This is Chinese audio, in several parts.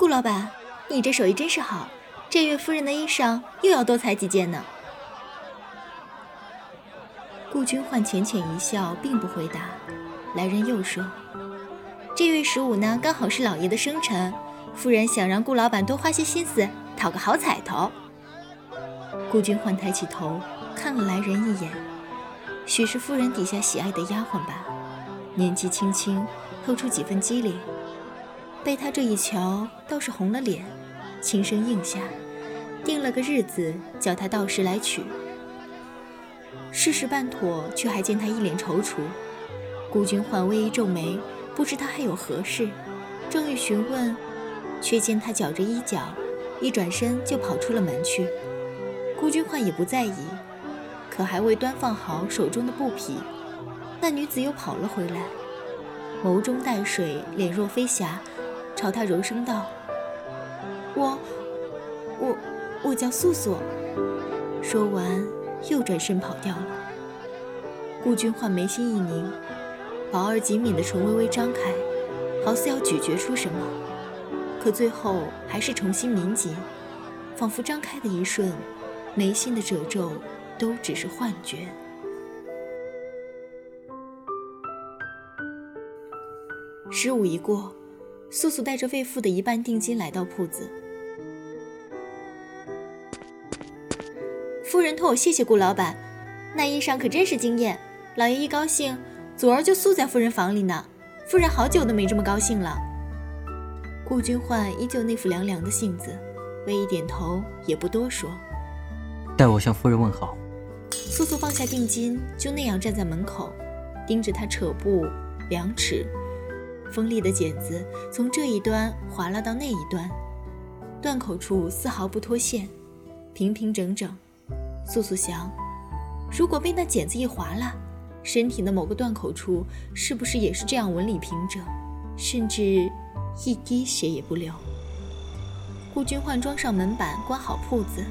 顾老板，你这手艺真是好，这月夫人的衣裳又要多裁几件呢。顾君焕浅浅一笑，并不回答。来人又说：“这月十五呢，刚好是老爷的生辰，夫人想让顾老板多花些心思，讨个好彩头。”顾君焕抬起头看了来人一眼，许是夫人底下喜爱的丫鬟吧，年纪轻轻，透出几分机灵。被他这一瞧，倒是红了脸，轻声应下，定了个日子，叫他到时来取。事事办妥，却还见他一脸踌躇。孤君焕微一皱眉，不知他还有何事，正欲询问，却见他绞着衣角，一转身就跑出了门去。孤君焕也不在意，可还未端放好手中的布匹，那女子又跑了回来，眸中带水，脸若飞霞，朝他柔声道：“我，我，我叫素素。”说完，又转身跑掉了。顾君焕眉心一凝。薄而紧抿的唇微微张开，好似要咀嚼出什么，可最后还是重新抿紧，仿佛张开的一瞬，眉心的褶皱都只是幻觉。十五一过，素素带着未付的一半定金来到铺子。夫人托我谢谢顾老板，那衣裳可真是惊艳，老爷一高兴。祖儿就宿在夫人房里呢，夫人好久都没这么高兴了。顾君焕依旧那副凉凉的性子，微一点头，也不多说。代我向夫人问好。素素放下定金，就那样站在门口，盯着他扯布量尺。锋利的剪子从这一端划拉到那一端，断口处丝毫不脱线，平平整整。素素想，如果被那剪子一划拉，身体的某个断口处，是不是也是这样纹理平整，甚至一滴血也不流？顾君焕装上门板，关好铺子，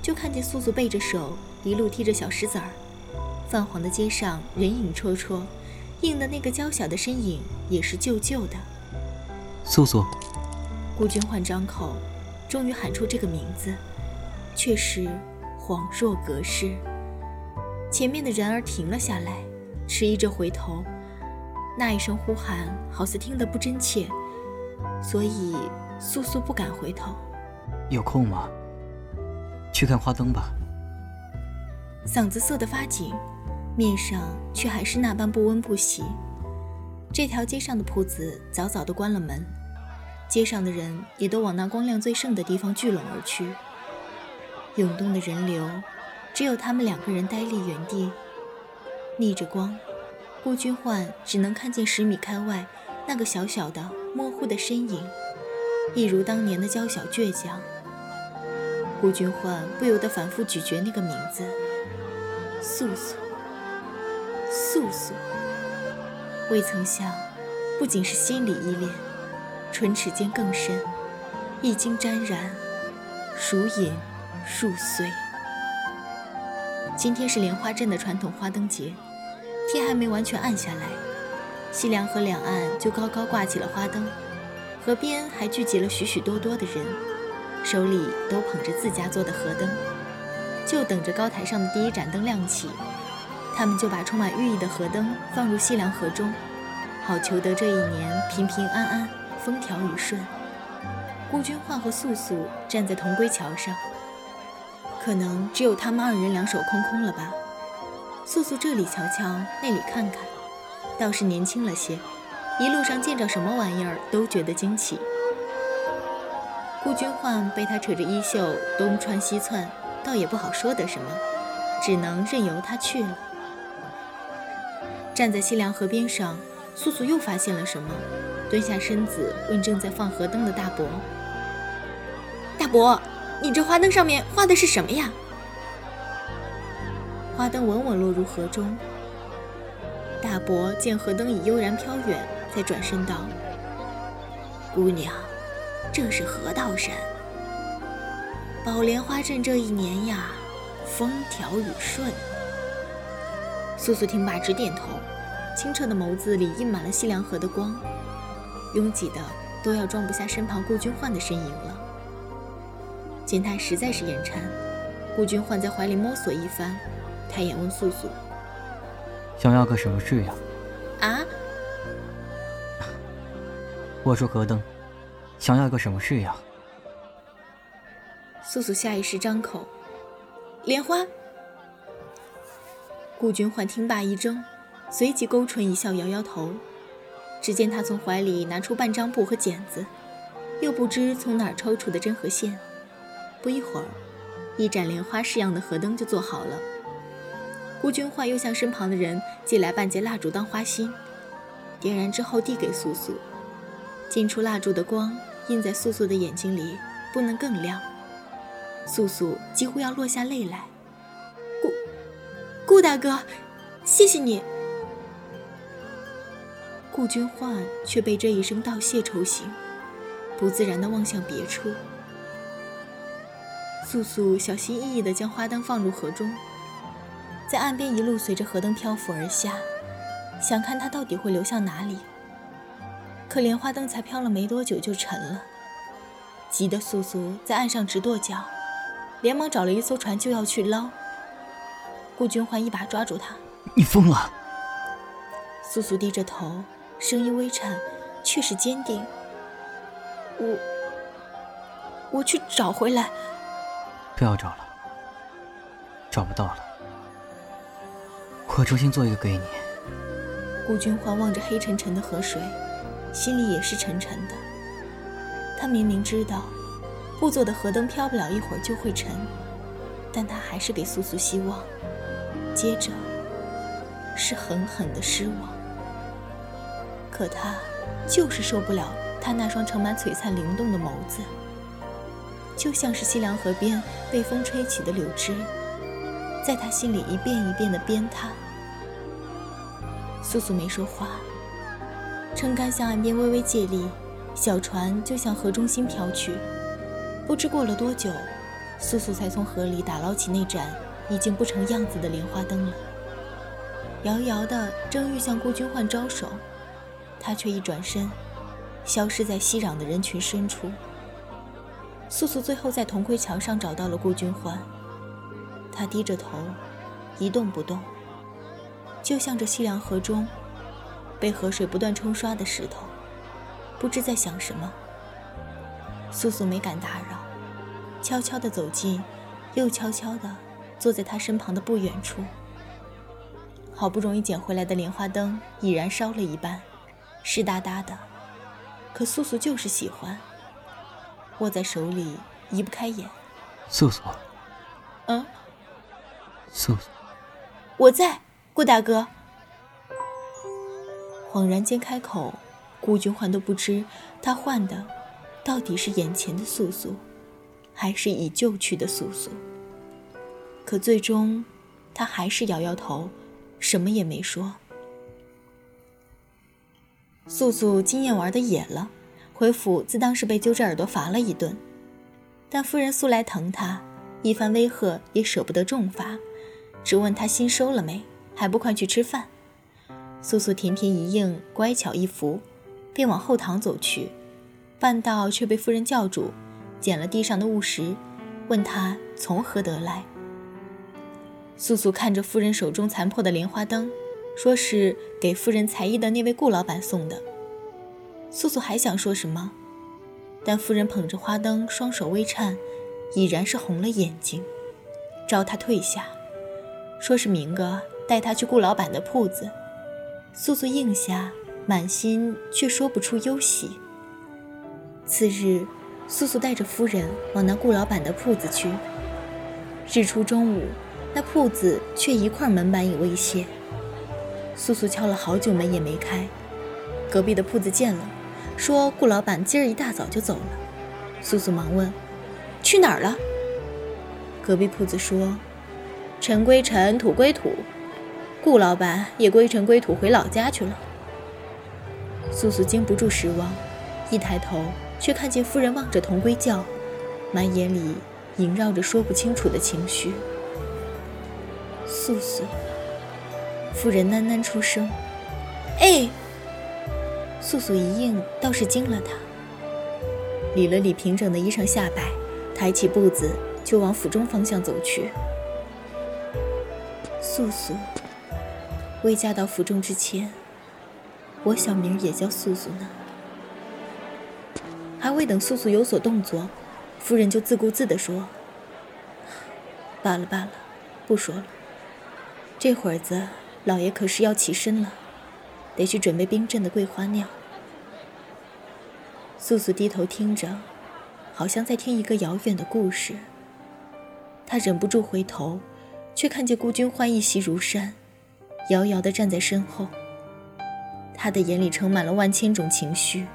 就看见素素背着手，一路踢着小石子儿。泛黄的街上人影绰绰，映的那个娇小的身影也是旧旧的。素素。顾君焕张口，终于喊出这个名字，却是恍若隔世。前面的人儿停了下来，迟疑着回头。那一声呼喊，好似听得不真切，所以素素不敢回头。有空吗？去看花灯吧。嗓子涩得发紧，面上却还是那般不温不喜。这条街上的铺子早早地关了门，街上的人也都往那光亮最盛的地方聚拢而去。涌动的人流。只有他们两个人呆立原地，逆着光，顾君焕只能看见十米开外那个小小的、模糊的身影，一如当年的娇小倔强。顾君焕不由得反复咀嚼那个名字：素素，素素。未曾想，不仅是心里依恋，唇齿间更深，一经沾染，如影入髓。今天是莲花镇的传统花灯节，天还没完全暗下来，西凉河两岸就高高挂起了花灯，河边还聚集了许许多多的人，手里都捧着自家做的河灯，就等着高台上的第一盏灯亮起，他们就把充满寓意的河灯放入西凉河中，好求得这一年平平安安、风调雨顺。顾君焕和素素站在铜龟桥上。可能只有他们二人两手空空了吧？素素这里瞧瞧，那里看看，倒是年轻了些。一路上见着什么玩意儿都觉得惊奇。顾君焕被他扯着衣袖东窜西窜，倒也不好说的什么，只能任由他去了。站在西凉河边上，素素又发现了什么，蹲下身子问正在放河灯的大伯：“大伯。”你这花灯上面画的是什么呀？花灯稳稳落入河中。大伯见河灯已悠然飘远，才转身道：“姑娘，这是河道山？宝莲花镇这一年呀，风调雨顺。”素素听罢直点头，清澈的眸子里印满了西凉河的光，拥挤的都要装不下身旁顾君焕的身影了。见他实在是眼馋，顾君焕在怀里摸索一番，抬眼问素素：“想要个什么式呀？”啊？我说何登，想要个什么式呀？素素下意识张口：“莲花。”顾君焕听罢一怔，随即勾唇一笑，摇摇头。只见他从怀里拿出半张布和剪子，又不知从哪儿抽出的针和线。不一会儿，一盏莲花式样的河灯就做好了。顾君焕又向身旁的人借来半截蜡烛当花心，点燃之后递给素素。进出蜡烛的光映在素素的眼睛里，不能更亮。素素几乎要落下泪来。顾大哥，谢谢你。顾君焕却被这一声道谢抽醒，不自然地望向别处。素素小心翼翼地将花灯放入河中，在岸边一路随着河灯漂浮而下，想看它到底会流向哪里。可莲花灯才飘了没多久就沉了，急得素素在岸上直跺脚，连忙找了一艘船就要去捞。顾君欢一把抓住他，你疯了！素素低着头，声音微颤，却是坚定。我，我去找回来。不要找了，找不到了。我重新做一个给你。顾君欢望着黑沉沉的河水，心里也是沉沉的。他明明知道，布做的河灯飘不了一会儿就会沉，但他还是给素素希望。接着是狠狠的失望，可他就是受不了他那双盛满璀璨灵动的眸子，就像是西凉河边被风吹起的柳枝，在他心里一遍一遍的鞭挞。素素没说话，撑杆向岸边微微借力，小船就向河中心飘去。不知过了多久，素素才从河里打捞起那盏。已经不成样子的莲花灯了，遥遥的正欲向顾君焕招手，他却一转身，消失在熙攘的人群深处。素素最后在铜盔桥上找到了顾君焕，他低着头，一动不动，就像这西凉河中被河水不断冲刷的石头，不知在想什么。素素没敢打扰，悄悄地走近，又悄悄地。坐在他身旁的不远处，好不容易捡回来的莲花灯已燃烧了一半，湿哒哒的。可素素就是喜欢，握在手里移不开眼。素素，嗯，素素，我在，顾大哥。恍然间开口，顾君焕都不知他唤的到底是眼前的素素，还是已旧去的素素。可最终，他还是摇摇头，什么也没说。素素经验玩的野了，回府自当是被揪着耳朵罚了一顿。但夫人素来疼他，一番威吓也舍不得重罚，只问他心收了没，还不快去吃饭。素素甜甜一应，乖巧一服，便往后堂走去。半道却被夫人叫住，捡了地上的物石，问他从何得来。素素看着夫人手中残破的莲花灯，说是给夫人才艺的那位顾老板送的。素素还想说什么，但夫人捧着花灯，双手微颤，已然是红了眼睛，招她退下，说是明个带她去顾老板的铺子。素素应下，满心却说不出忧喜。次日，素素带着夫人往那顾老板的铺子去。日出中午。那铺子却一块门板也未卸，素素敲了好久门也没开。隔壁的铺子见了，说顾老板今儿一大早就走了。素素忙问：“去哪儿了？”隔壁铺子说：“尘归尘，土归土，顾老板也归尘归土回老家去了。”素素经不住失望，一抬头却看见夫人望着铜龟叫，满眼里萦绕着说不清楚的情绪。素素，夫人喃喃出声：“哎。”素素一应，倒是惊了他，理了理平整的衣裳下摆，抬起步子就往府中方向走去。素素，未嫁到府中之前，我小名也叫素素呢。还未等素素有所动作，夫人就自顾自地说：“罢了罢了，不说了。这会儿子，老爷可是要起身了，得去准备冰镇的桂花酿。”素素低头听着，好像在听一个遥远的故事。她忍不住回头，却看见顾君欢一袭如山，遥遥地站在身后。他的眼里盛满了万千种情绪，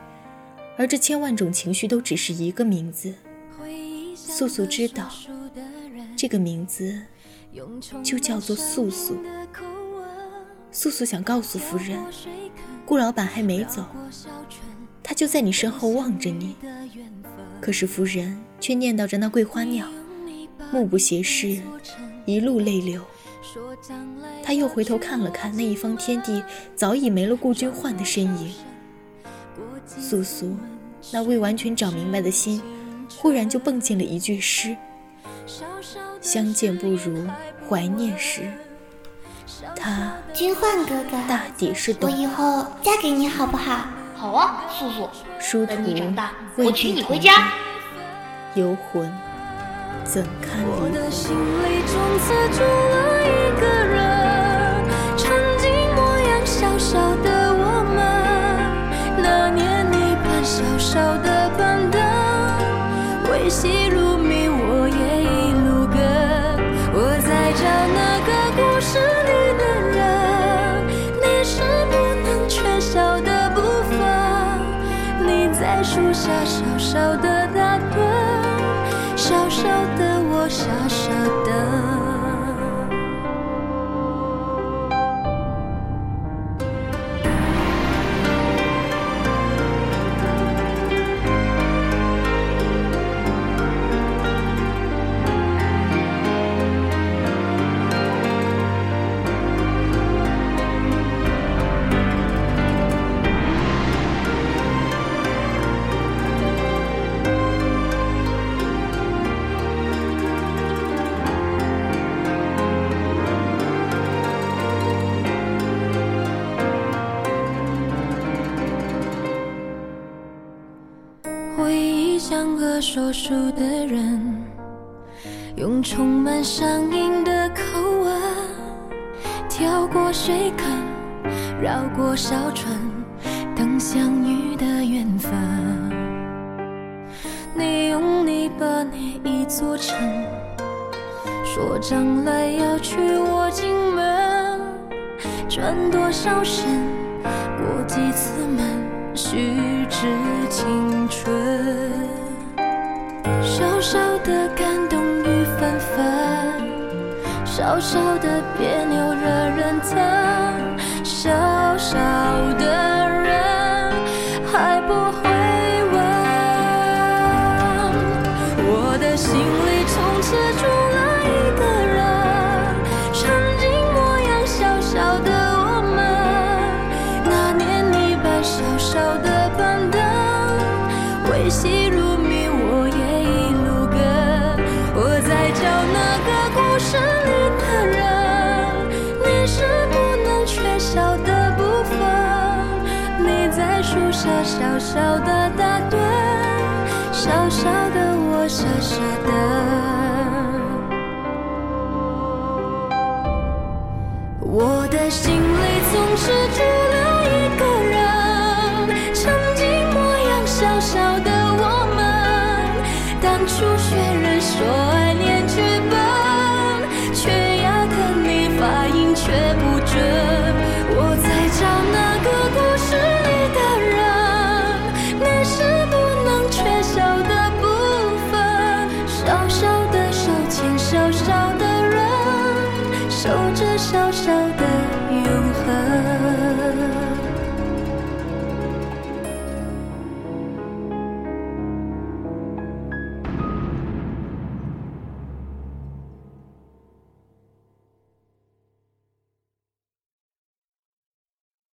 而这千万种情绪都只是一个名字。素素知道，这个名字就叫做素素。素素想告诉夫人，顾老板还没走。他就在你身后望着你，可是夫人却念叨着那桂花酿，目不斜视，一路泪流。他又回头看了看那一方天地早已没了顾君焕的身影，素素那未完全找明白的心，忽然就蹦进了一句诗：相见不如怀念时。他君焕哥哥，大抵是懂。我以后嫁给你好不好？好啊，素素，等你长大，我娶你回家。游魂怎堪离？我的心里从此住了一个人，个说书的人，用充满乡音的口吻，跳过水坑，绕过小村，等相遇的缘分。你用泥巴捏一座城，说将来要娶我进门，转多少身，过几次门，虚掷青春。小小的感动雨纷纷，小小的别扭惹人疼，小小的人还不会问。我的心里小的打盹，小小的我傻傻的。